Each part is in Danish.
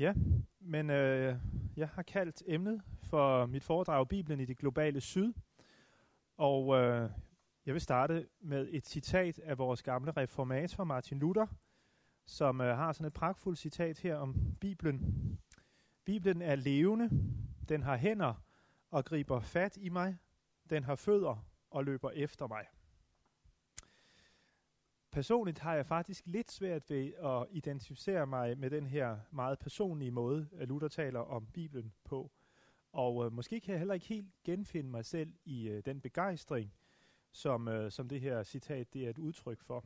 Ja, men øh, jeg har kaldt emnet for mit foredrag Bibelen i det globale syd. Og øh, jeg vil starte med et citat af vores gamle reformator Martin Luther, som øh, har sådan et pragtfuldt citat her om Bibelen. Bibelen er levende, den har hænder og griber fat i mig, den har fødder og løber efter mig. Personligt har jeg faktisk lidt svært ved at identificere mig med den her meget personlige måde, at Luther taler om Bibelen på. Og øh, måske kan jeg heller ikke helt genfinde mig selv i øh, den begejstring, som, øh, som det her citat det er et udtryk for.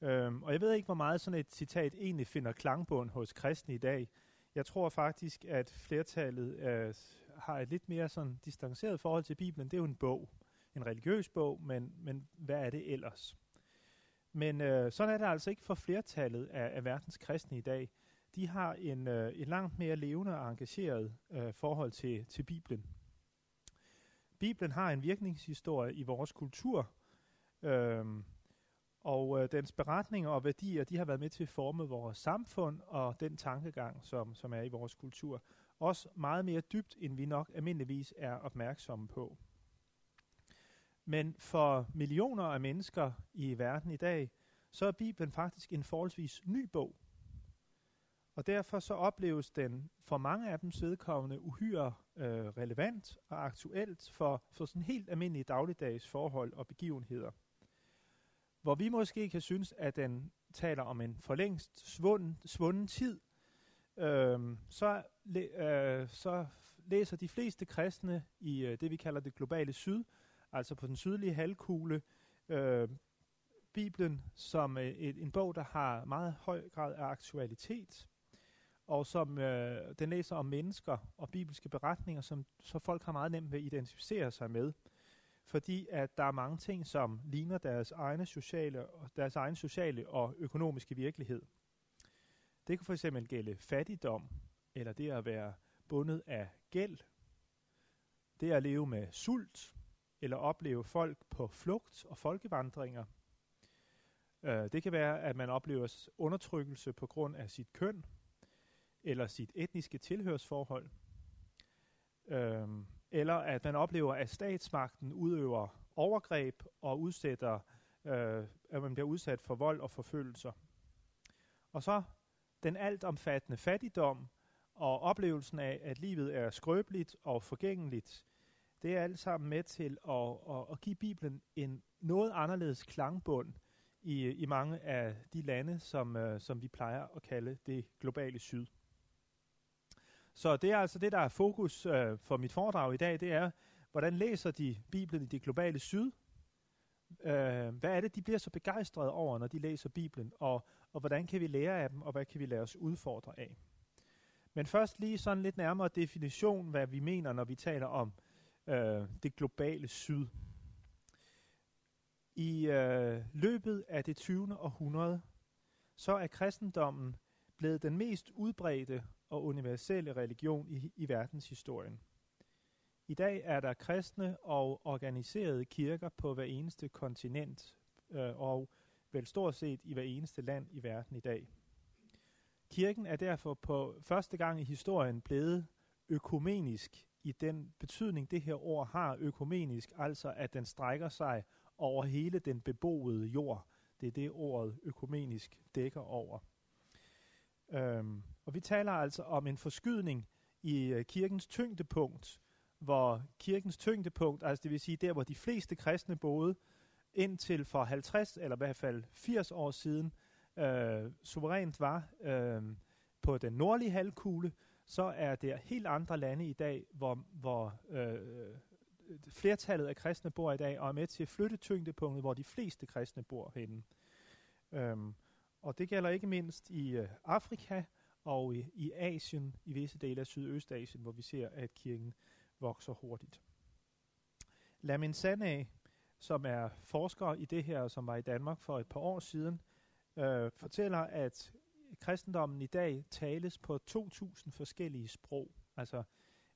Øhm, og jeg ved ikke, hvor meget sådan et citat egentlig finder klangbund hos kristne i dag. Jeg tror faktisk, at flertallet øh, har et lidt mere sådan distanceret forhold til Bibelen. Det er jo en bog, en religiøs bog, men, men hvad er det ellers? Men øh, sådan er det altså ikke for flertallet af, af verdens kristne i dag. De har en, øh, en langt mere levende og engageret øh, forhold til, til Bibelen. Bibelen har en virkningshistorie i vores kultur, øh, og øh, dens beretninger og værdier, de har været med til at forme vores samfund og den tankegang, som, som er i vores kultur. Også meget mere dybt, end vi nok almindeligvis er opmærksomme på. Men for millioner af mennesker i verden i dag, så er Bibelen faktisk en forholdsvis ny bog. Og derfor så opleves den for mange af dem vedkommende uhyre øh, relevant og aktuelt for, for sådan helt almindelige dagligdags forhold og begivenheder. Hvor vi måske kan synes, at den taler om en forlængst svunden, svunden tid, øhm, øh, så, øh, så læser de fleste kristne i øh, det, vi kalder det globale syd, altså på den sydlige halvkugle, øh, Bibelen som øh, et, en bog, der har meget høj grad af aktualitet, og som øh, den læser om mennesker og bibelske beretninger, som så folk har meget nemt ved at identificere sig med. Fordi at der er mange ting, som ligner deres egne sociale, deres egen sociale og økonomiske virkelighed. Det kan for eksempel gælde fattigdom, eller det at være bundet af gæld, det at leve med sult, eller opleve folk på flugt og folkevandringer. Uh, det kan være, at man oplever undertrykkelse på grund af sit køn, eller sit etniske tilhørsforhold, uh, eller at man oplever, at statsmagten udøver overgreb og udsætter, uh, at man bliver udsat for vold og forfølgelser. Og så den altomfattende fattigdom og oplevelsen af, at livet er skrøbeligt og forgængeligt, det er alt sammen med til at, at, at give Bibelen en noget anderledes klangbund i, i mange af de lande, som, uh, som vi plejer at kalde det globale syd. Så det er altså det, der er fokus uh, for mit foredrag i dag, det er, hvordan læser de Bibelen i det globale syd? Uh, hvad er det, de bliver så begejstrede over, når de læser Bibelen? Og, og hvordan kan vi lære af dem, og hvad kan vi lade os udfordre af? Men først lige sådan lidt nærmere definition, hvad vi mener, når vi taler om øh, øh, det globale syd. I øh, løbet af det 20. århundrede, så er kristendommen blevet den mest udbredte og universelle religion i, i verdenshistorien. I dag er der kristne og organiserede kirker på hver eneste kontinent, øh, og vel stort set i hver eneste land i verden i dag. Kirken er derfor på første gang i historien blevet økumenisk i den betydning, det her ord har økumenisk, altså at den strækker sig over hele den beboede jord. Det er det ordet økumenisk dækker over. Øhm, og vi taler altså om en forskydning i øh, kirkens tyngdepunkt, hvor kirkens tyngdepunkt, altså det vil sige der, hvor de fleste kristne boede, indtil for 50 eller i hvert fald 80 år siden, øh, suverænt var øh, på den nordlige halvkugle, så er der helt andre lande i dag, hvor, hvor øh, flertallet af kristne bor i dag, og er med til at flytte tyngdepunktet, hvor de fleste kristne bor henne. Øhm, og det gælder ikke mindst i øh, Afrika og i, i Asien, i visse dele af Sydøstasien, hvor vi ser, at kirken vokser hurtigt. Lamin Sanag, som er forsker i det her, som var i Danmark for et par år siden, øh, fortæller, at kristendommen i dag tales på 2.000 forskellige sprog. Altså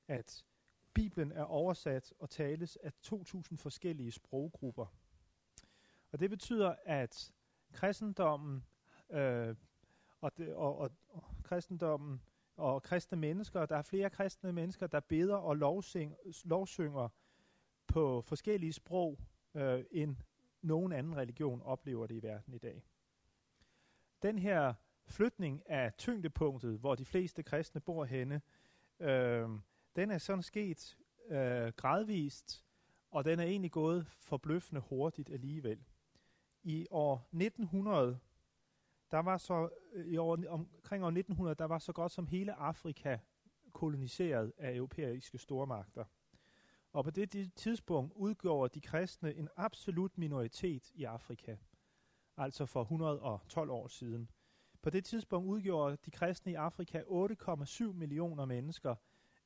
at Bibelen er oversat og tales af 2.000 forskellige sproggrupper. Og det betyder, at kristendommen øh, og, det, og, og, og kristendommen og kristne mennesker. Der er flere kristne mennesker, der beder og lovsing, lovsynger på forskellige sprog, øh, end nogen anden religion oplever det i verden i dag. Den her flytning af tyngdepunktet, hvor de fleste kristne bor henne, øh, den er sådan sket øh, gradvist, og den er egentlig gået forbløffende hurtigt alligevel. I år 1900, der var så øh, i år, omkring år 1900, der var så godt som hele Afrika koloniseret af europæiske stormagter. Og på det tidspunkt udgjorde de kristne en absolut minoritet i Afrika, altså for 112 år siden. På det tidspunkt udgjorde de kristne i Afrika 8,7 millioner mennesker,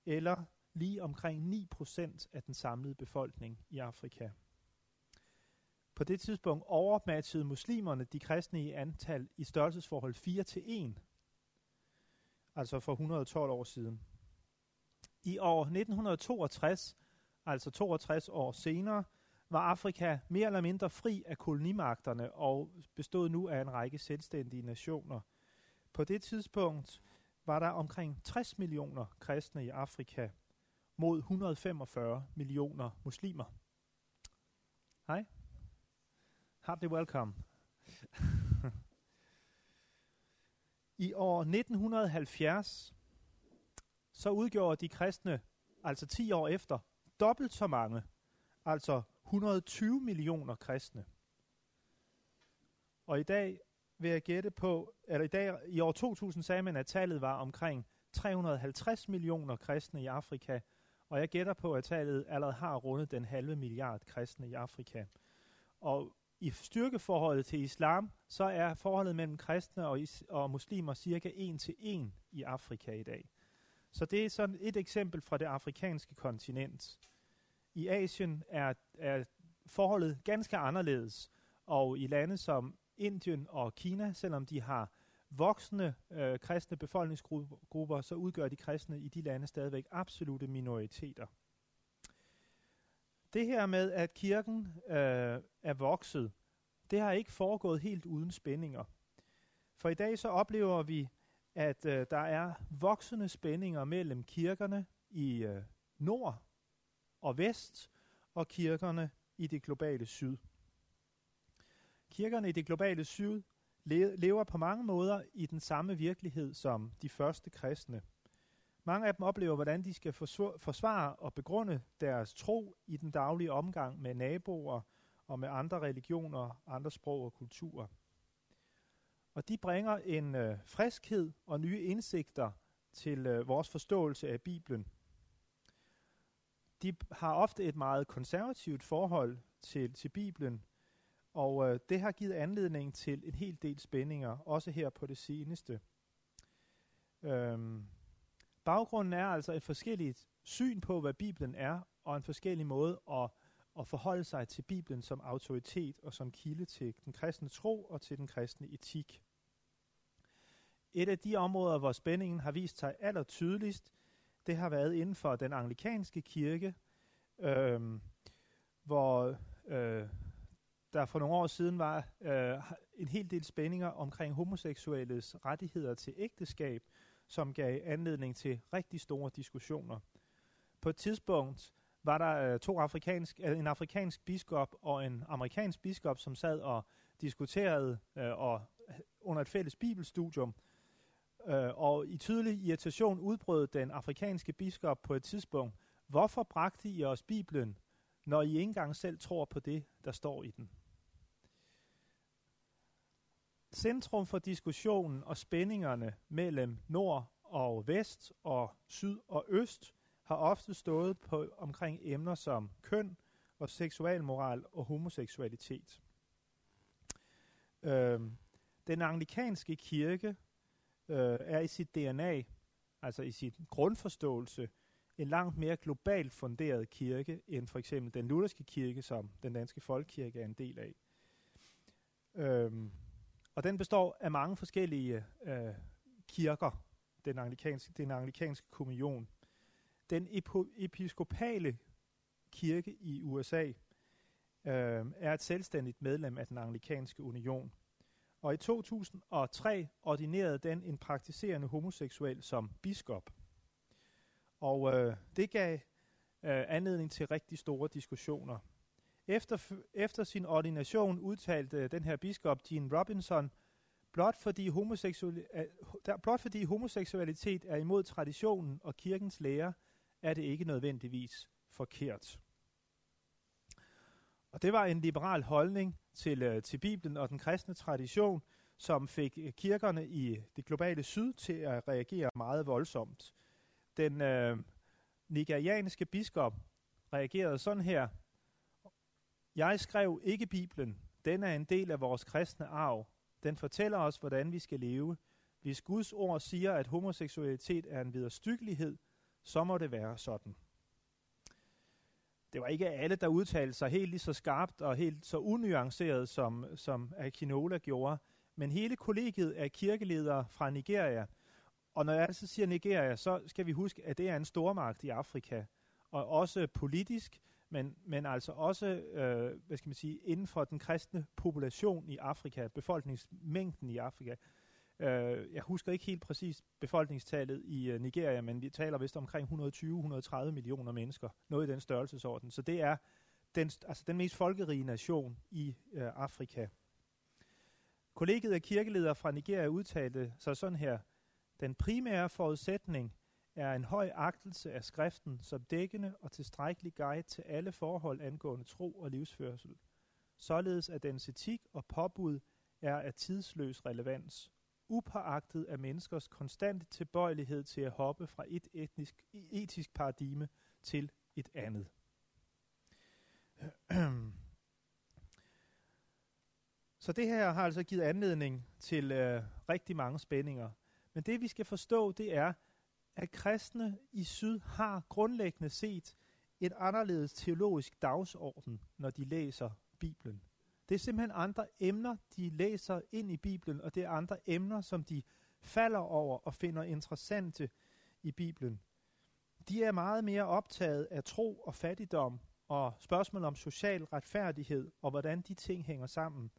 eller lige omkring 9 procent af den samlede befolkning i Afrika. På det tidspunkt overmatchede muslimerne de kristne i antal i størrelsesforhold 4 til 1, altså for 112 år siden. I år 1962, altså 62 år senere, var Afrika mere eller mindre fri af kolonimagterne og bestod nu af en række selvstændige nationer. På det tidspunkt var der omkring 60 millioner kristne i Afrika mod 145 millioner muslimer. Hej. Hjertelig welcome. I år 1970 så udgjorde de kristne, altså 10 år efter, dobbelt så mange, altså 120 millioner kristne. Og i dag vil jeg gætte på, eller i dag i år 2000 sagde man, at tallet var omkring 350 millioner kristne i Afrika, og jeg gætter på, at tallet allerede har rundet den halve milliard kristne i Afrika. Og i styrkeforholdet til islam, så er forholdet mellem kristne og, is- og muslimer cirka 1 til 1 i Afrika i dag. Så det er sådan et eksempel fra det afrikanske kontinent. I Asien er, er forholdet ganske anderledes, og i lande som Indien og Kina, selvom de har voksne øh, kristne befolkningsgrupper, så udgør de kristne i de lande stadigvæk absolute minoriteter. Det her med, at kirken øh, er vokset, det har ikke foregået helt uden spændinger. For i dag så oplever vi, at øh, der er voksende spændinger mellem kirkerne i øh, nord og vest, og kirkerne i det globale syd. Kirkerne i det globale syd lever på mange måder i den samme virkelighed som de første kristne. Mange af dem oplever, hvordan de skal forsvare og begrunde deres tro i den daglige omgang med naboer og med andre religioner, andre sprog og kulturer. Og de bringer en øh, friskhed og nye indsigter til øh, vores forståelse af Bibelen. De har ofte et meget konservativt forhold til, til Bibelen, og øh, det har givet anledning til en hel del spændinger, også her på det seneste. Øhm, baggrunden er altså et forskelligt syn på, hvad Bibelen er, og en forskellig måde at, at forholde sig til Bibelen som autoritet og som kilde til den kristne tro og til den kristne etik. Et af de områder, hvor spændingen har vist sig aller tydeligst, det har været inden for den anglikanske kirke, øh, hvor øh, der for nogle år siden var øh, en hel del spændinger omkring homoseksuelles rettigheder til ægteskab, som gav anledning til rigtig store diskussioner. På et tidspunkt var der øh, to afrikansk, øh, en afrikansk biskop og en amerikansk biskop, som sad og diskuterede øh, og øh, under et fælles bibelstudium. Øh, og i tydelig irritation udbrød den afrikanske biskop på et tidspunkt, hvorfor bragte I os Bibelen, når I ikke engang selv tror på det, der står i den? Centrum for diskussionen og spændingerne mellem nord og vest og syd og øst har ofte stået på omkring emner som køn og seksualmoral og homoseksualitet. Øh, den anglikanske kirke øh, er i sit DNA, altså i sit grundforståelse, en langt mere globalt funderet kirke end for eksempel den lutherske kirke, som den danske folkekirke er en del af. Øhm, og den består af mange forskellige øh, kirker, den anglikanske, den anglikanske kommunion. Den episkopale kirke i USA øh, er et selvstændigt medlem af den anglikanske union og i 2003 ordinerede den en praktiserende homoseksuel som biskop. Og øh, det gav øh, anledning til rigtig store diskussioner. Efter, efter sin ordination udtalte øh, den her biskop, Gene Robinson, blot fordi, homoseksual, øh, der, blot fordi homoseksualitet er imod traditionen og kirkens lære, er det ikke nødvendigvis forkert. Og det var en liberal holdning til, øh, til Bibelen og den kristne tradition, som fik øh, kirkerne i det globale syd til at reagere meget voldsomt. Den øh, nigerianske biskop reagerede sådan her. Jeg skrev ikke Bibelen. Den er en del af vores kristne arv. Den fortæller os, hvordan vi skal leve. Hvis Guds ord siger, at homoseksualitet er en viderstyggelighed, så må det være sådan. Det var ikke alle, der udtalte sig helt lige så skarpt og helt så unuanceret, som, som Akinola gjorde, men hele kollegiet af kirkeledere fra Nigeria. Og når jeg altså siger Nigeria, så skal vi huske, at det er en stormagt i Afrika, og også politisk, men, men altså også, øh, hvad skal man sige, inden for den kristne population i Afrika, befolkningsmængden i Afrika. Øh, jeg husker ikke helt præcis befolkningstallet i øh, Nigeria, men vi taler vist omkring 120-130 millioner mennesker, noget i den størrelsesorden. Så det er den, altså den mest folkerige nation i øh, Afrika. Kollegiet af kirkeledere fra Nigeria udtalte sig sådan her. Den primære forudsætning er en høj agtelse af skriften som dækkende og tilstrækkelig guide til alle forhold angående tro og livsførsel. Således at dens etik og påbud er af tidsløs relevans, upåagtet af menneskers konstante tilbøjelighed til at hoppe fra et etnisk, etisk paradigme til et andet. Så det her har altså givet anledning til øh, rigtig mange spændinger. Men det vi skal forstå, det er, at kristne i syd har grundlæggende set et anderledes teologisk dagsorden, når de læser Bibelen. Det er simpelthen andre emner, de læser ind i Bibelen, og det er andre emner, som de falder over og finder interessante i Bibelen. De er meget mere optaget af tro og fattigdom og spørgsmål om social retfærdighed og hvordan de ting hænger sammen.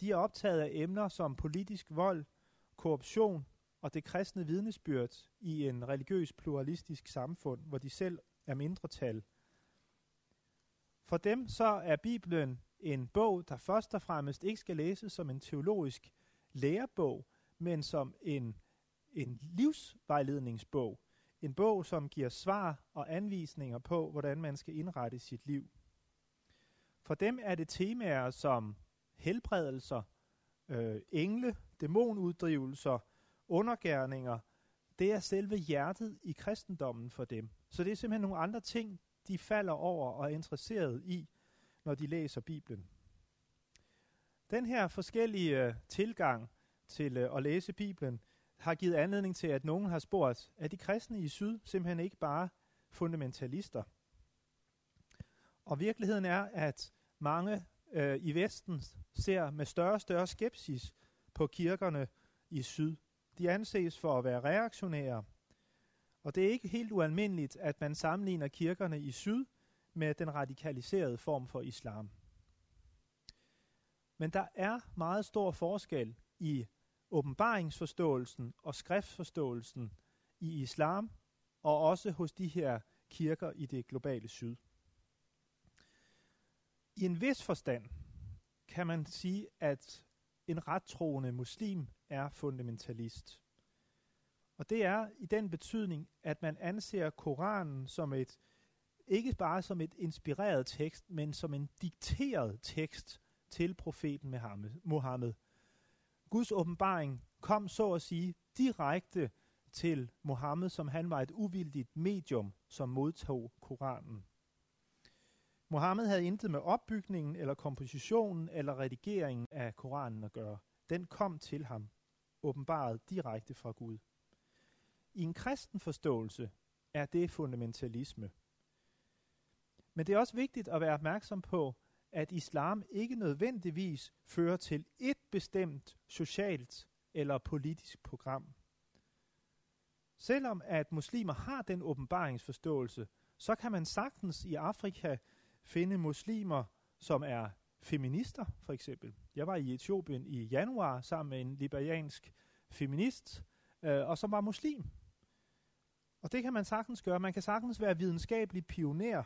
De er optaget af emner som politisk vold, korruption og det kristne vidnesbyrd i en religiøs pluralistisk samfund, hvor de selv er mindretal. For dem så er Bibelen en bog, der først og fremmest ikke skal læses som en teologisk lærebog, men som en, en livsvejledningsbog. En bog, som giver svar og anvisninger på, hvordan man skal indrette sit liv. For dem er det temaer som helbredelser, øh, engle, dæmonuddrivelser, undergærninger. Det er selve hjertet i kristendommen for dem. Så det er simpelthen nogle andre ting, de falder over og er interesseret i, når de læser Bibelen. Den her forskellige øh, tilgang til øh, at læse Bibelen har givet anledning til, at nogen har spurgt, er de kristne i syd simpelthen ikke bare fundamentalister? Og virkeligheden er, at mange øh, i Vesten ser med større og større skepsis på kirkerne i syd. De anses for at være reaktionære, og det er ikke helt ualmindeligt, at man sammenligner kirkerne i syd med den radikaliserede form for islam. Men der er meget stor forskel i åbenbaringsforståelsen og skriftforståelsen i islam, og også hos de her kirker i det globale syd. I en vis forstand kan man sige, at en rettroende muslim er fundamentalist. Og det er i den betydning, at man anser Koranen som et ikke bare som et inspireret tekst, men som en dikteret tekst til profeten Mohammed. Guds åbenbaring kom så at sige direkte til Mohammed, som han var et uvildigt medium, som modtog Koranen. Mohammed havde intet med opbygningen eller kompositionen eller redigeringen af Koranen at gøre. Den kom til ham, åbenbaret direkte fra Gud. I en kristen forståelse er det fundamentalisme – men det er også vigtigt at være opmærksom på, at islam ikke nødvendigvis fører til et bestemt socialt eller politisk program. Selvom at muslimer har den åbenbaringsforståelse, så kan man sagtens i Afrika finde muslimer, som er feminister, for eksempel. Jeg var i Etiopien i januar sammen med en liberiansk feminist, øh, og som var muslim. Og det kan man sagtens gøre. Man kan sagtens være videnskabelig pioner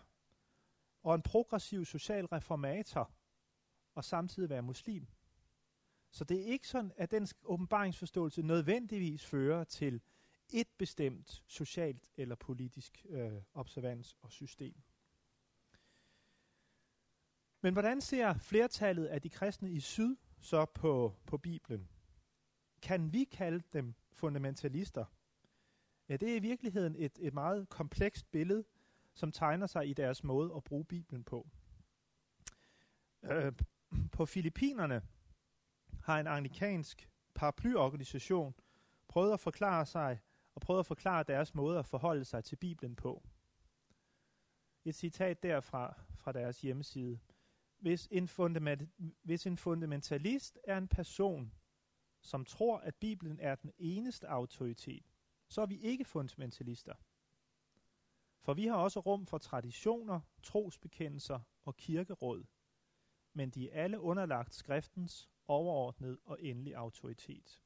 og en progressiv social reformator, og samtidig være muslim. Så det er ikke sådan, at den åbenbaringsforståelse nødvendigvis fører til et bestemt socialt eller politisk øh, observans og system. Men hvordan ser flertallet af de kristne i syd så på, på Bibelen? Kan vi kalde dem fundamentalister? Ja, det er i virkeligheden et, et meget komplekst billede, som tegner sig i deres måde at bruge Bibelen på. Øh, på Filippinerne har en anglikansk paraplyorganisation prøvet at forklare sig og prøvet at forklare deres måde at forholde sig til Bibelen på. Et citat derfra fra deres hjemmeside. Hvis en, fundament, hvis en fundamentalist er en person, som tror, at Bibelen er den eneste autoritet, så er vi ikke fundamentalister. For vi har også rum for traditioner, trosbekendelser og kirkeråd, men de er alle underlagt skriftens overordnede og endelig autoritet.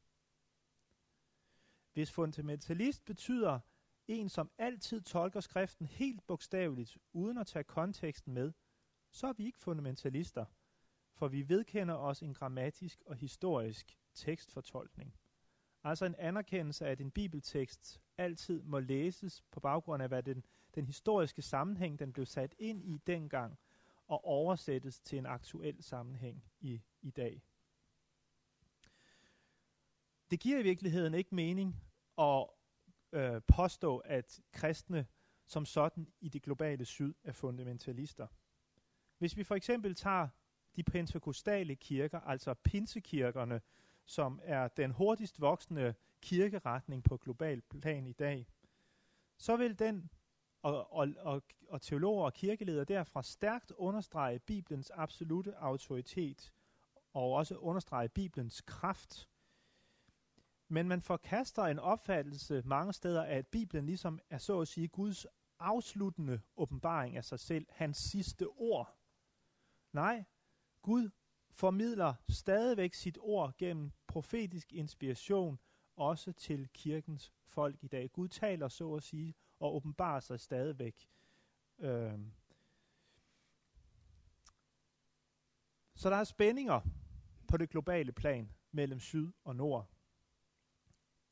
Hvis fundamentalist betyder en, som altid tolker skriften helt bogstaveligt, uden at tage konteksten med, så er vi ikke fundamentalister, for vi vedkender os en grammatisk og historisk tekstfortolkning. Altså en anerkendelse af, at en bibeltekst altid må læses på baggrund af, hvad den, den historiske sammenhæng, den blev sat ind i dengang, og oversættes til en aktuel sammenhæng i, i dag. Det giver i virkeligheden ikke mening at øh, påstå, at kristne som sådan i det globale syd er fundamentalister. Hvis vi for eksempel tager de pentekostale kirker, altså pinsekirkerne, som er den hurtigst voksende kirkeretning på global plan i dag, så vil den og, og, og, og teologer og kirkeledere derfra stærkt understrege Bibelens absolute autoritet og også understrege Bibelens kraft. Men man forkaster en opfattelse mange steder af, at Bibelen ligesom er så at sige Guds afsluttende åbenbaring af sig selv, hans sidste ord. Nej, Gud formidler stadigvæk sit ord gennem profetisk inspiration også til kirkens folk i dag. Gud taler så at sige og åbenbarer sig stadigvæk. Øh. Så der er spændinger på det globale plan mellem syd og nord.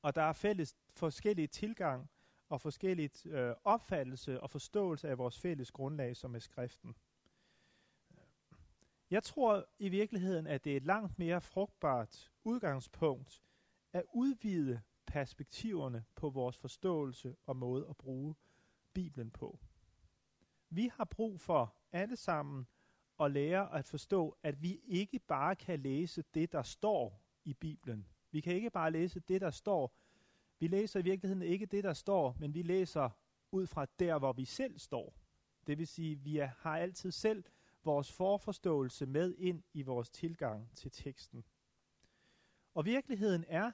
Og der er fælles forskellige tilgang og forskelligt øh, opfattelse og forståelse af vores fælles grundlag, som er skriften. Jeg tror i virkeligheden, at det er et langt mere frugtbart udgangspunkt at udvide perspektiverne på vores forståelse og måde at bruge Bibelen på. Vi har brug for alle sammen at lære at forstå, at vi ikke bare kan læse det, der står i Bibelen. Vi kan ikke bare læse det, der står. Vi læser i virkeligheden ikke det, der står, men vi læser ud fra der, hvor vi selv står. Det vil sige, vi har altid selv vores forforståelse med ind i vores tilgang til teksten. Og virkeligheden er,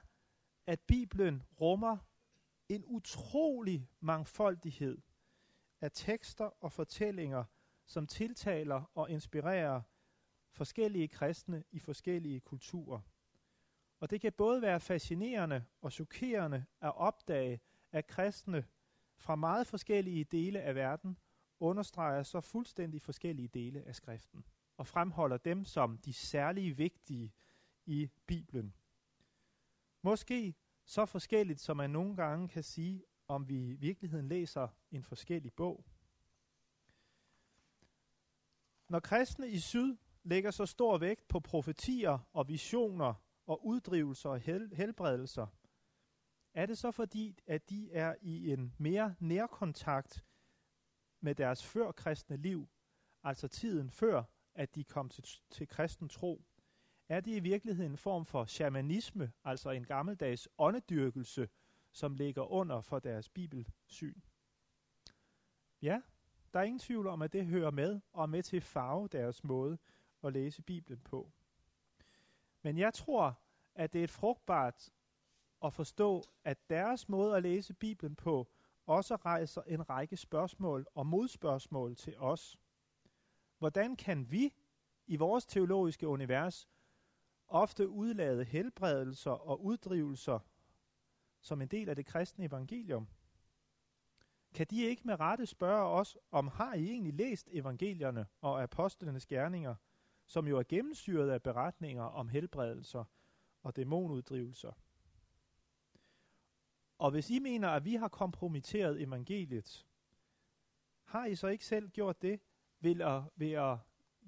at Bibelen rummer en utrolig mangfoldighed af tekster og fortællinger, som tiltaler og inspirerer forskellige kristne i forskellige kulturer. Og det kan både være fascinerende og chokerende at opdage, at kristne fra meget forskellige dele af verden understreger så fuldstændig forskellige dele af skriften og fremholder dem som de særlige vigtige i Bibelen. Måske så forskelligt, som man nogle gange kan sige, om vi i virkeligheden læser en forskellig bog. Når kristne i syd lægger så stor vægt på profetier og visioner og uddrivelser og hel- helbredelser, er det så fordi, at de er i en mere nærkontakt med deres førkristne liv, altså tiden før, at de kom til, til kristen tro, er det i virkeligheden en form for shamanisme, altså en gammeldags åndedyrkelse, som ligger under for deres bibelsyn. Ja, der er ingen tvivl om, at det hører med og er med til at farve deres måde at læse Bibelen på. Men jeg tror, at det er et frugtbart at forstå, at deres måde at læse Bibelen på også rejser en række spørgsmål og modspørgsmål til os. Hvordan kan vi i vores teologiske univers ofte udlade helbredelser og uddrivelser som en del af det kristne evangelium? Kan de ikke med rette spørge os, om har I egentlig læst evangelierne og apostlenes gerninger, som jo er gennemsyret af beretninger om helbredelser og dæmonuddrivelser? Og hvis I mener, at vi har kompromitteret evangeliet, har I så ikke selv gjort det ved at, ved at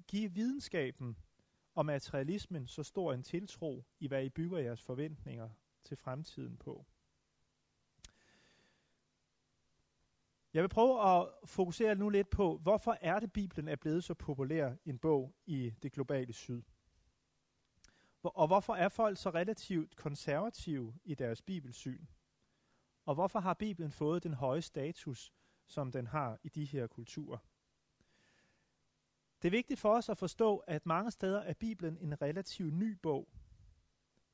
give videnskaben og materialismen så stor en tiltro i, hvad I bygger jeres forventninger til fremtiden på? Jeg vil prøve at fokusere nu lidt på, hvorfor er det, Bibelen er blevet så populær en bog i det globale syd? Og hvorfor er folk så relativt konservative i deres bibelsyn? Og hvorfor har Bibelen fået den høje status, som den har i de her kulturer? Det er vigtigt for os at forstå, at mange steder er Bibelen en relativt ny bog.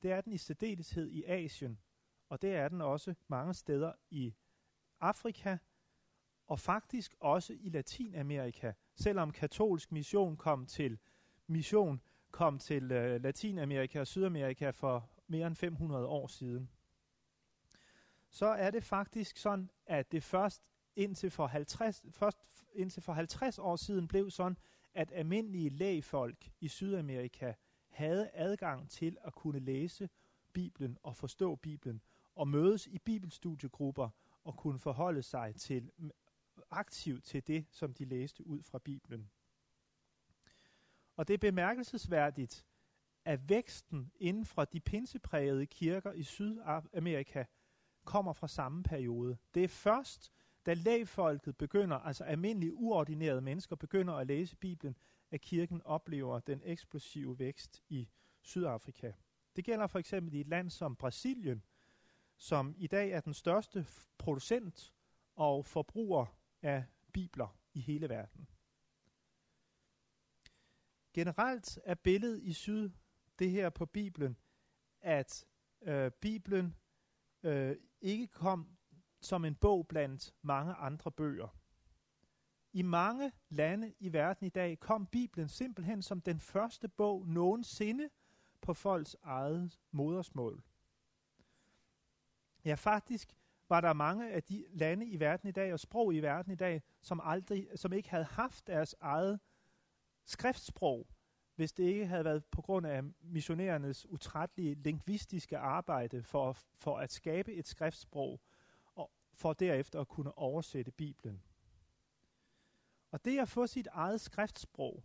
Det er den i særdeleshed i Asien, og det er den også mange steder i Afrika, og faktisk også i Latinamerika, selvom katolsk mission kom til mission kom til uh, Latinamerika og Sydamerika for mere end 500 år siden. Så er det faktisk sådan, at det først indtil for 50, først indtil for 50 år siden blev sådan, at almindelige lægfolk i Sydamerika havde adgang til at kunne læse Bibelen og forstå Bibelen og mødes i bibelstudiegrupper og kunne forholde sig til aktivt til det, som de læste ud fra Bibelen. Og det er bemærkelsesværdigt, at væksten inden for de pinseprægede kirker i Sydamerika kommer fra samme periode. Det er først, da lægfolket begynder, altså almindelige uordinerede mennesker, begynder at læse Bibelen, at kirken oplever den eksplosive vækst i Sydafrika. Det gælder for eksempel i et land som Brasilien, som i dag er den største producent og forbruger af bibler i hele verden. Generelt er billedet i syd, det her på Bibelen, at øh, Bibelen øh, ikke kom som en bog blandt mange andre bøger. I mange lande i verden i dag kom Bibelen simpelthen som den første bog nogensinde på folks eget modersmål. Ja, faktisk var der mange af de lande i verden i dag og sprog i verden i dag, som, aldrig, som ikke havde haft deres eget skriftsprog, hvis det ikke havde været på grund af missionærernes utrættelige lingvistiske arbejde for, for at skabe et skriftsprog, for derefter at kunne oversætte Bibelen. Og det at få sit eget skriftsprog,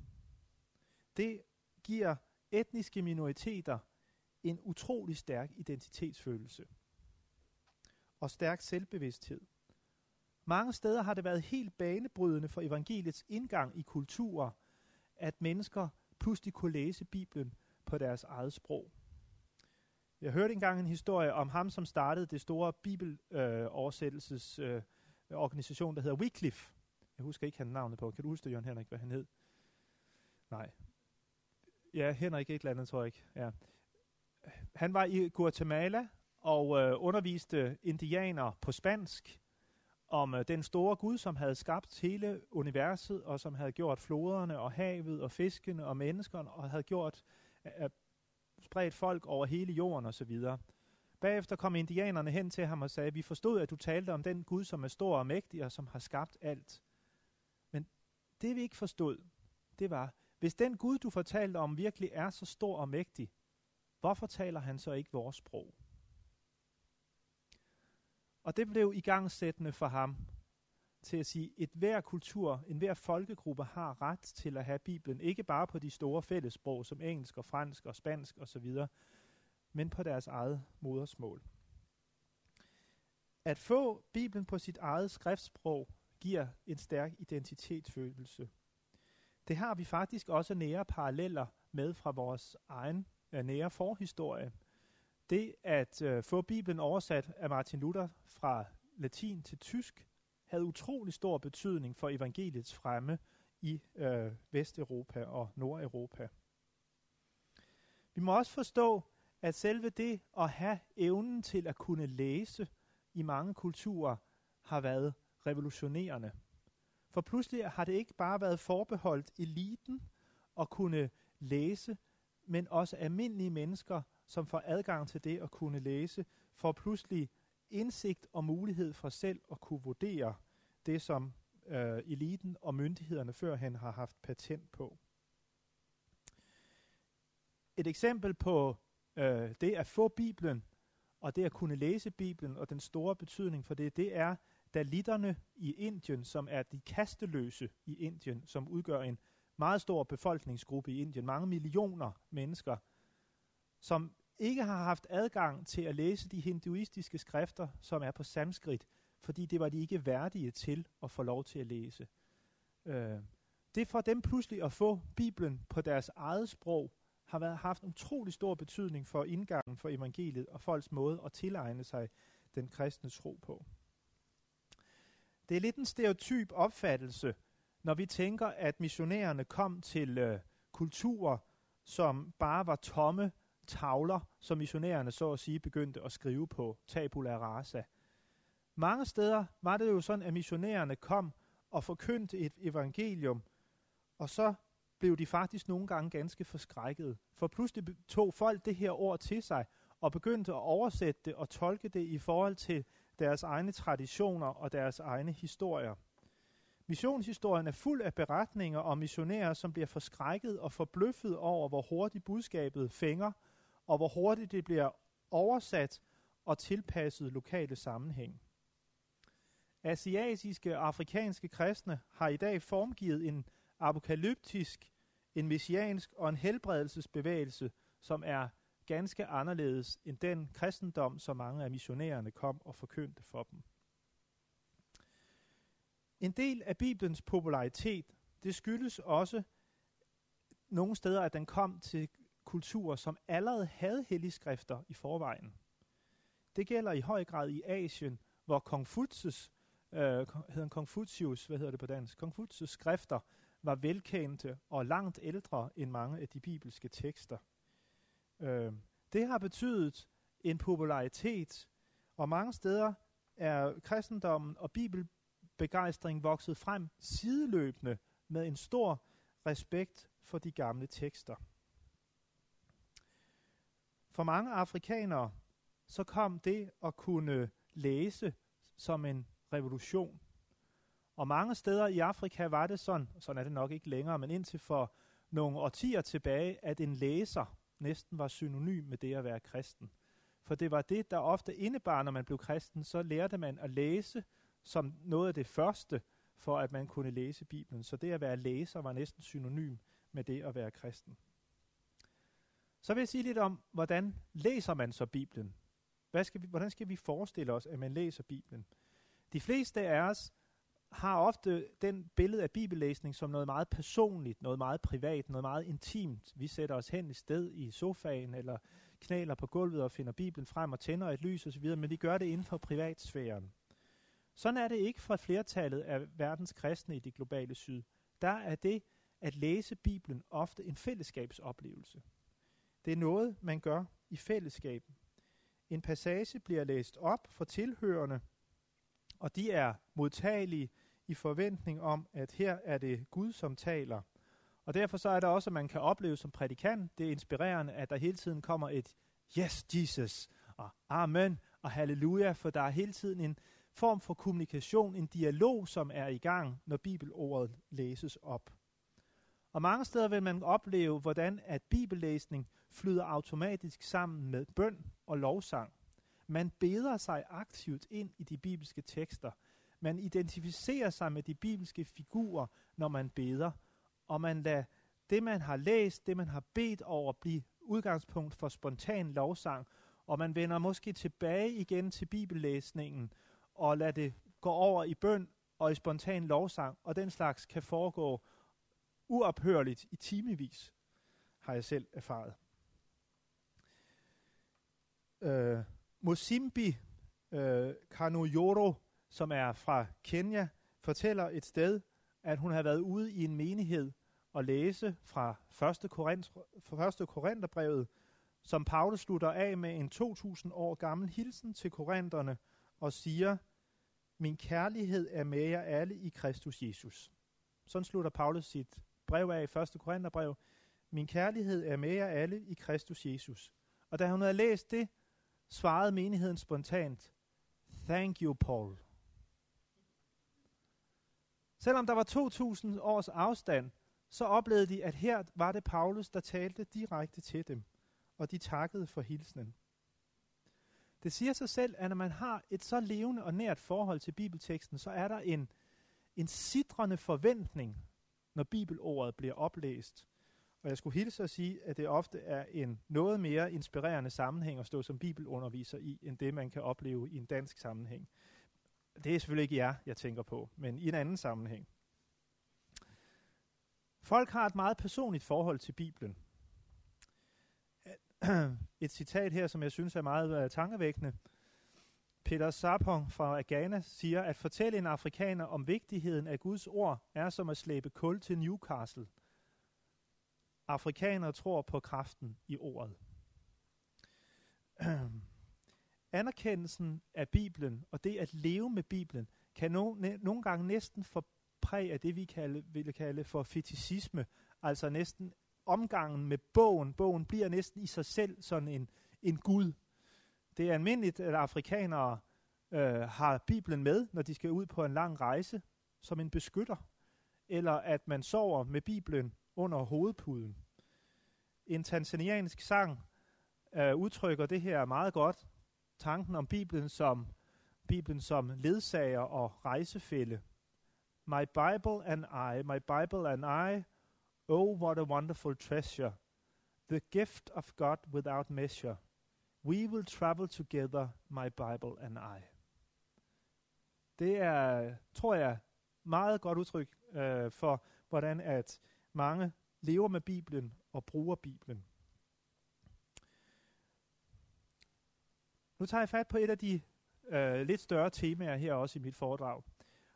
det giver etniske minoriteter en utrolig stærk identitetsfølelse og stærk selvbevidsthed. Mange steder har det været helt banebrydende for evangeliets indgang i kulturer, at mennesker pludselig kunne læse Bibelen på deres eget sprog. Jeg hørte engang en historie om ham, som startede det store bibeloversættelsesorganisation, øh, der hedder Wycliffe. Jeg husker ikke hans navnet på. Kan du huske det, Jørgen Henrik, hvad han hed? Nej. Ja, Henrik et eller andet, tror jeg ikke. Ja. Han var i Guatemala og øh, underviste indianer på spansk om øh, den store Gud, som havde skabt hele universet, og som havde gjort floderne og havet og fiskene og menneskerne, og havde gjort øh, spredt folk over hele jorden osv. Bagefter kom indianerne hen til ham og sagde, vi forstod, at du talte om den Gud, som er stor og mægtig, og som har skabt alt. Men det vi ikke forstod, det var, hvis den Gud, du fortalte om, virkelig er så stor og mægtig, hvorfor taler han så ikke vores sprog? Og det blev igangsættende for ham til at sige, at hver kultur, en hver folkegruppe har ret til at have Bibelen, ikke bare på de store fællessprog som engelsk og fransk og spansk osv., men på deres eget modersmål. At få Bibelen på sit eget skriftsprog giver en stærk identitetsfølelse. Det har vi faktisk også nære paralleller med fra vores egen øh, nære forhistorie. Det at øh, få Bibelen oversat af Martin Luther fra latin til tysk, havde utrolig stor betydning for evangeliets fremme i øh, Vesteuropa og Nordeuropa. Vi må også forstå, at selve det at have evnen til at kunne læse i mange kulturer har været revolutionerende. For pludselig har det ikke bare været forbeholdt eliten at kunne læse, men også almindelige mennesker, som får adgang til det at kunne læse, får pludselig indsigt og mulighed for selv at kunne vurdere det, som øh, eliten og myndighederne førhen har haft patent på. Et eksempel på øh, det at få Bibelen, og det at kunne læse Bibelen, og den store betydning for det, det er dalitterne i Indien, som er de kasteløse i Indien, som udgør en meget stor befolkningsgruppe i Indien, mange millioner mennesker, som ikke har haft adgang til at læse de hinduistiske skrifter, som er på sanskrit, fordi det var de ikke værdige til at få lov til at læse. Øh, det for dem pludselig at få Bibelen på deres eget sprog, har været, haft en utrolig stor betydning for indgangen for evangeliet og folks måde at tilegne sig den kristne tro på. Det er lidt en stereotyp opfattelse, når vi tænker, at missionærerne kom til øh, kulturer, som bare var tomme tavler, som missionærerne så at sige begyndte at skrive på tabula rasa. Mange steder var det jo sådan, at missionærerne kom og forkyndte et evangelium, og så blev de faktisk nogle gange ganske forskrækket. For pludselig tog folk det her ord til sig og begyndte at oversætte det og tolke det i forhold til deres egne traditioner og deres egne historier. Missionshistorien er fuld af beretninger om missionærer, som bliver forskrækket og forbløffet over, hvor hurtigt budskabet fænger, og hvor hurtigt det bliver oversat og tilpasset lokale sammenhæng. Asiatiske og afrikanske kristne har i dag formgivet en apokalyptisk, en messiansk og en helbredelsesbevægelse, som er ganske anderledes end den kristendom, som mange af missionærerne kom og forkyndte for dem. En del af Bibelens popularitet, det skyldes også nogle steder, at den kom til kulturer, som allerede havde helligskrifter i forvejen. Det gælder i høj grad i Asien, hvor Konfucius, øh, hedder Konfucius, hvad hedder det på dansk? Konfucius skrifter var velkendte og langt ældre end mange af de bibelske tekster. Øh, det har betydet en popularitet, og mange steder er kristendommen og bibelbegejstring vokset frem sideløbende med en stor respekt for de gamle tekster. For mange afrikanere, så kom det at kunne læse som en revolution. Og mange steder i Afrika var det sådan, sådan er det nok ikke længere, men indtil for nogle årtier tilbage, at en læser næsten var synonym med det at være kristen. For det var det, der ofte indebar, når man blev kristen, så lærte man at læse som noget af det første, for at man kunne læse Bibelen. Så det at være læser var næsten synonym med det at være kristen. Så vil jeg sige lidt om, hvordan læser man så Bibelen? Hvad skal vi, hvordan skal vi forestille os, at man læser Bibelen? De fleste af os har ofte den billede af bibellæsning som noget meget personligt, noget meget privat, noget meget intimt. Vi sætter os hen i sted i sofaen eller knæler på gulvet og finder Bibelen frem og tænder et lys osv., men vi gør det inden for privatsfæren. Sådan er det ikke for flertallet af verdens kristne i det globale syd. Der er det at læse Bibelen ofte en fællesskabsoplevelse. Det er noget, man gør i fællesskab. En passage bliver læst op for tilhørende, og de er modtagelige i forventning om, at her er det Gud, som taler. Og derfor så er der også, at man kan opleve som prædikant, det er inspirerende, at der hele tiden kommer et Yes, Jesus, og Amen, og Halleluja, for der er hele tiden en form for kommunikation, en dialog, som er i gang, når bibelordet læses op. Og mange steder vil man opleve, hvordan at bibellæsning flyder automatisk sammen med bøn og lovsang. Man beder sig aktivt ind i de bibelske tekster. Man identificerer sig med de bibelske figurer, når man beder. Og man lader det, man har læst, det, man har bedt over, blive udgangspunkt for spontan lovsang. Og man vender måske tilbage igen til bibellæsningen og lader det gå over i bøn og i spontan lovsang. Og den slags kan foregå uophørligt i timevis, har jeg selv erfaret. Øh, Musimbi øh, Kanuyoro, som er fra Kenya, fortæller et sted, at hun har været ude i en menighed og læse fra 1. Korint, 1. Korintherbrevet, som Paulus slutter af med en 2000 år gammel hilsen til korinterne og siger, min kærlighed er med jer alle i Kristus Jesus. Sådan slutter Paulus sit brev af i 1. Korintherbrev Min kærlighed er med jer alle i Kristus Jesus. Og da hun havde læst det, svarede menigheden spontant, Thank you, Paul. Selvom der var 2.000 års afstand, så oplevede de, at her var det Paulus, der talte direkte til dem, og de takkede for hilsenen. Det siger sig selv, at når man har et så levende og nært forhold til bibelteksten, så er der en, en sidrende forventning, når bibelordet bliver oplæst. Og jeg skulle hilse at sige, at det ofte er en noget mere inspirerende sammenhæng at stå som bibelunderviser i, end det man kan opleve i en dansk sammenhæng. Det er selvfølgelig ikke jer, jeg tænker på, men i en anden sammenhæng. Folk har et meget personligt forhold til Bibelen. Et citat her, som jeg synes er meget uh, tankevækkende. Peter Sarpong fra Ghana siger, at fortælle en afrikaner om vigtigheden af Guds ord er som at slæbe kul til Newcastle. Afrikanere tror på kraften i ordet. Anerkendelsen af Bibelen og det at leve med Bibelen kan no, ne, nogle gange næsten få præg af det, vi kalde, ville kalde for fetisisme, altså næsten omgangen med bogen. Bogen bliver næsten i sig selv sådan en, en gud. Det er almindeligt, at afrikanere øh, har Bibelen med, når de skal ud på en lang rejse, som en beskytter, eller at man sover med Bibelen under hovedpuden. En tanzaniansk sang øh, udtrykker det her meget godt. Tanken om Bibelen som Bibelen som ledsager og rejsefælde. My Bible and I, my Bible and I, oh what a wonderful treasure, the gift of God without measure. We will travel together, my Bible and I. Det er, tror jeg, meget godt udtryk øh, for, hvordan at mange lever med Bibelen og bruger Bibelen. Nu tager jeg fat på et af de øh, lidt større temaer her også i mit foredrag.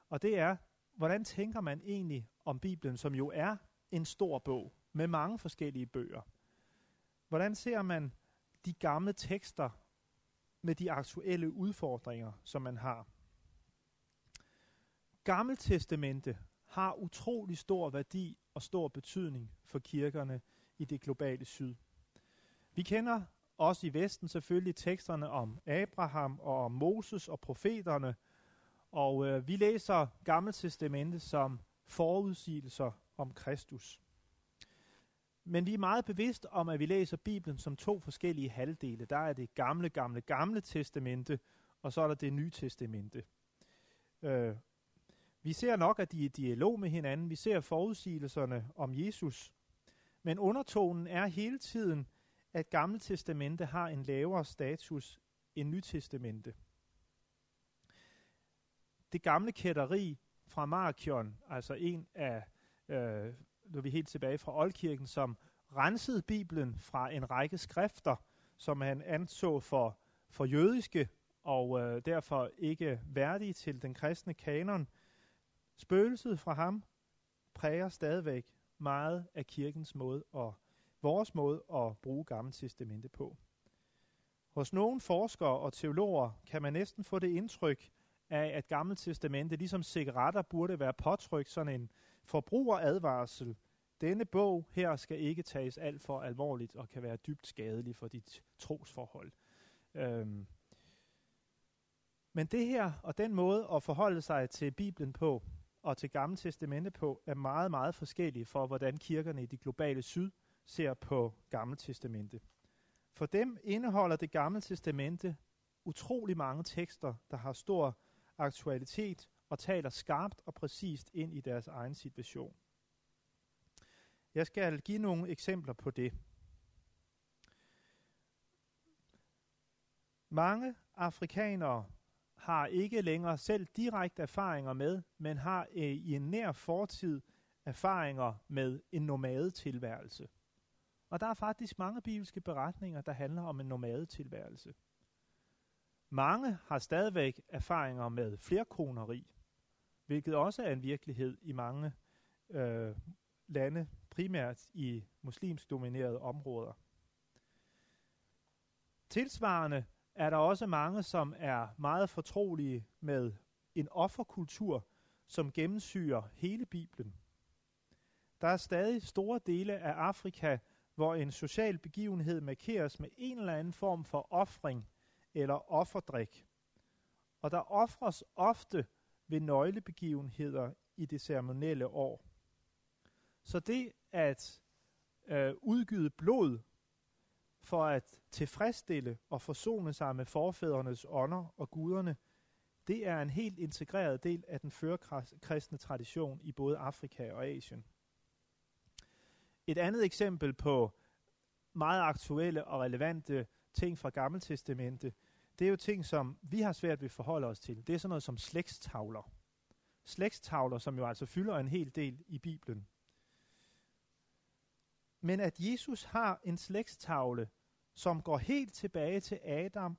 Og det er, hvordan tænker man egentlig om Bibelen, som jo er en stor bog med mange forskellige bøger? Hvordan ser man de gamle tekster med de aktuelle udfordringer, som man har? Gammeltestamente har utrolig stor værdi og stor betydning for kirkerne i det globale syd. Vi kender også i Vesten selvfølgelig teksterne om Abraham og om Moses og profeterne, og øh, vi læser Gammeltestamentet som forudsigelser om Kristus. Men vi er meget bevidst om, at vi læser Bibelen som to forskellige halvdele. Der er det gamle, gamle, gamle testamente, og så er der det nye testamente. Øh, vi ser nok, at de er i dialog med hinanden. Vi ser forudsigelserne om Jesus. Men undertonen er hele tiden, at Gamle Testamente har en lavere status end Nytestamente. Det gamle kætteri fra Markion, altså en af, øh, når vi er helt tilbage fra Oldkirken, som rensede Bibelen fra en række skrifter, som han anså for, for jødiske og øh, derfor ikke værdige til den kristne kanon. Spøgelset fra ham præger stadigvæk meget af kirkens måde og vores måde at bruge Gamle Testamente på. Hos nogle forskere og teologer kan man næsten få det indtryk af, at Gamle Testamente, ligesom cigaretter, burde være påtrykt sådan en forbrugeradvarsel. Denne bog her skal ikke tages alt for alvorligt og kan være dybt skadelig for dit trosforhold. Øhm. Men det her og den måde at forholde sig til Bibelen på og til Gamle Testamente på er meget, meget forskellige for, hvordan kirkerne i det globale syd ser på Gamle Testamente. For dem indeholder det Gamle Testamente utrolig mange tekster, der har stor aktualitet og taler skarpt og præcist ind i deres egen situation. Jeg skal give nogle eksempler på det. Mange afrikanere har ikke længere selv direkte erfaringer med, men har øh, i en nær fortid erfaringer med en nomadetilværelse. Og der er faktisk mange bibelske beretninger, der handler om en nomadetilværelse. Mange har stadigvæk erfaringer med flerkoneri, hvilket også er en virkelighed i mange øh, lande, primært i muslimsk dominerede områder. Tilsvarende er der også mange, som er meget fortrolige med en offerkultur, som gennemsyrer hele Bibelen. Der er stadig store dele af Afrika, hvor en social begivenhed markeres med en eller anden form for offring eller offerdrik. Og der ofres ofte ved nøglebegivenheder i det ceremonielle år. Så det at øh, udgyde blod for at tilfredsstille og forsone sig med forfædrenes ånder og guderne, det er en helt integreret del af den førkristne tradition i både Afrika og Asien. Et andet eksempel på meget aktuelle og relevante ting fra Gammeltestamentet, det er jo ting, som vi har svært ved at forholde os til. Det er sådan noget som slægtstavler. Slægtstavler, som jo altså fylder en hel del i Bibelen. Men at Jesus har en slægtstavle, som går helt tilbage til Adam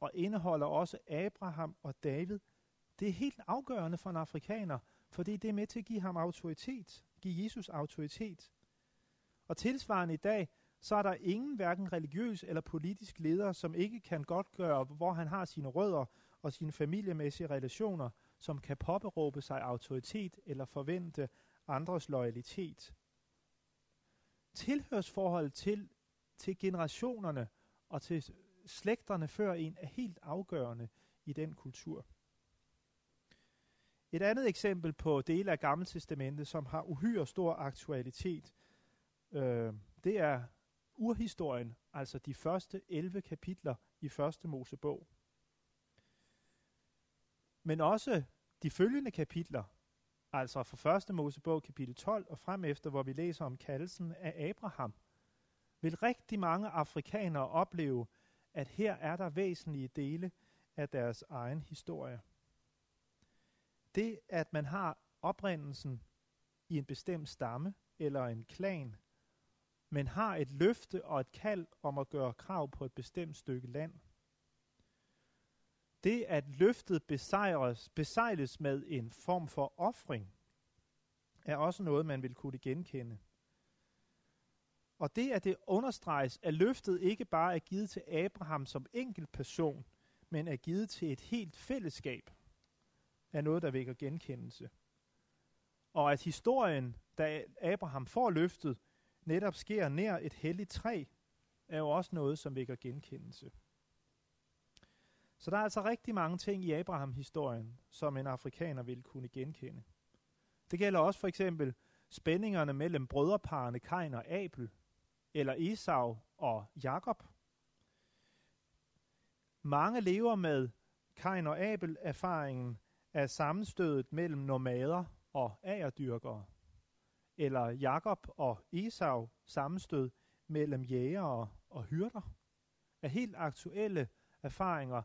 og indeholder også Abraham og David, det er helt afgørende for en afrikaner, fordi det er med til at give ham autoritet, give Jesus autoritet. Og tilsvarende i dag, så er der ingen hverken religiøs eller politisk leder, som ikke kan godt gøre, hvor han har sine rødder og sine familiemæssige relationer, som kan påberåbe sig autoritet eller forvente andres loyalitet. Tilhørsforholdet til, til generationerne og til slægterne før en er helt afgørende i den kultur. Et andet eksempel på dele af Gammeltestamentet, som har uhyre stor aktualitet, øh, det er urhistorien, altså de første 11 kapitler i første Mosebog. Men også de følgende kapitler, altså fra første Mosebog kapitel 12 og frem efter, hvor vi læser om kaldelsen af Abraham, vil rigtig mange afrikanere opleve, at her er der væsentlige dele af deres egen historie. Det, at man har oprindelsen i en bestemt stamme eller en klan, men har et løfte og et kald om at gøre krav på et bestemt stykke land. Det, at løftet besejres, besejles med en form for offring, er også noget, man vil kunne genkende. Og det, at det understreges, at løftet ikke bare er givet til Abraham som enkelt person, men er givet til et helt fællesskab, er noget, der vækker genkendelse. Og at historien, da Abraham får løftet, netop sker nær et helligt træ, er jo også noget, som vækker genkendelse. Så der er altså rigtig mange ting i Abraham-historien, som en afrikaner vil kunne genkende. Det gælder også for eksempel spændingerne mellem brødreparerne Kain og Abel, eller Esau og Jakob. Mange lever med Kain og Abel erfaringen af sammenstødet mellem nomader og agerdyrkere eller Jakob og Esau sammenstød mellem jægere og hyrder, er helt aktuelle erfaringer,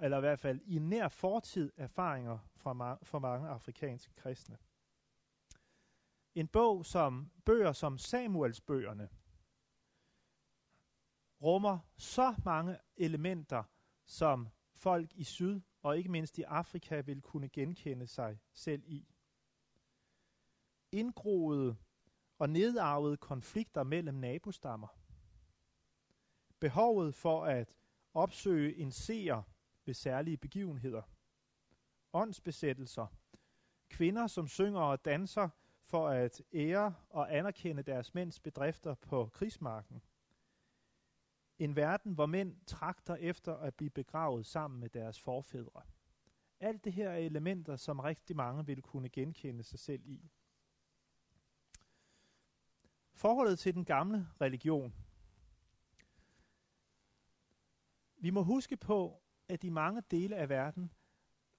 eller i hvert fald i nær fortid erfaringer fra ma- for mange afrikanske kristne. En bog som bøger som Samuels bøgerne rummer så mange elementer, som folk i Syd og ikke mindst i Afrika vil kunne genkende sig selv i indgroede og nedarvede konflikter mellem nabostammer. Behovet for at opsøge en seer ved særlige begivenheder. Åndsbesættelser. Kvinder, som synger og danser for at ære og anerkende deres mænds bedrifter på krigsmarken. En verden, hvor mænd trakter efter at blive begravet sammen med deres forfædre. Alt det her er elementer, som rigtig mange vil kunne genkende sig selv i. Forholdet til den gamle religion. Vi må huske på, at i mange dele af verden,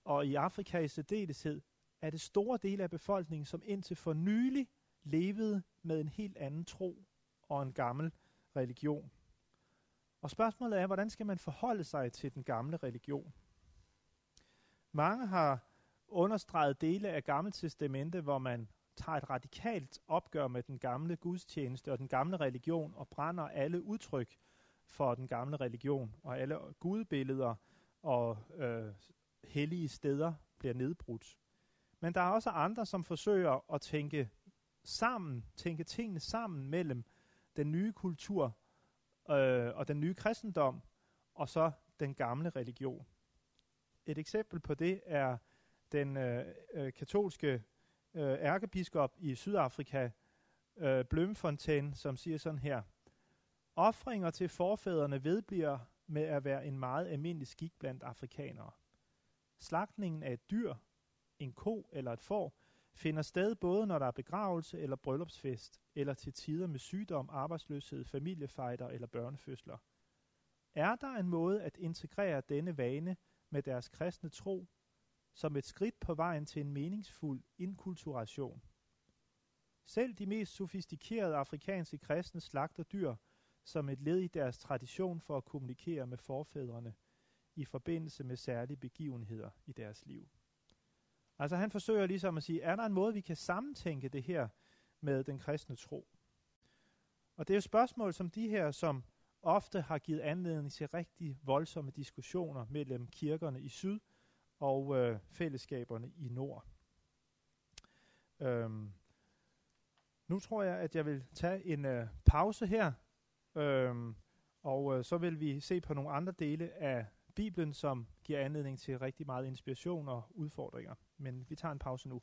og i Afrika i særdeleshed, er det store dele af befolkningen, som indtil for nylig levede med en helt anden tro og en gammel religion. Og spørgsmålet er, hvordan skal man forholde sig til den gamle religion? Mange har understreget dele af gammelt Testamente, hvor man tager et radikalt opgør med den gamle gudstjeneste og den gamle religion og brænder alle udtryk for den gamle religion, og alle gudbilleder og øh, hellige steder bliver nedbrudt. Men der er også andre, som forsøger at tænke sammen, tænke tingene sammen mellem den nye kultur øh, og den nye kristendom, og så den gamle religion. Et eksempel på det er den øh, øh, katolske øh, ærkebiskop i Sydafrika, øh, Blømfontein, som siger sådan her. Offringer til forfædrene vedbliver med at være en meget almindelig skik blandt afrikanere. Slagtningen af et dyr, en ko eller et får, finder sted både når der er begravelse eller bryllupsfest, eller til tider med sygdom, arbejdsløshed, familiefejder eller børnefødsler. Er der en måde at integrere denne vane med deres kristne tro, som et skridt på vejen til en meningsfuld inkulturation? Selv de mest sofistikerede afrikanske kristne slagter dyr som et led i deres tradition for at kommunikere med forfædrene i forbindelse med særlige begivenheder i deres liv. Altså han forsøger ligesom at sige, er der en måde, vi kan sammentænke det her med den kristne tro? Og det er jo spørgsmål som de her, som ofte har givet anledning til rigtig voldsomme diskussioner mellem kirkerne i syd og øh, fællesskaberne i nord. Øhm, nu tror jeg, at jeg vil tage en øh, pause her, øhm, og øh, så vil vi se på nogle andre dele af Bibelen, som giver anledning til rigtig meget inspiration og udfordringer. Men vi tager en pause nu.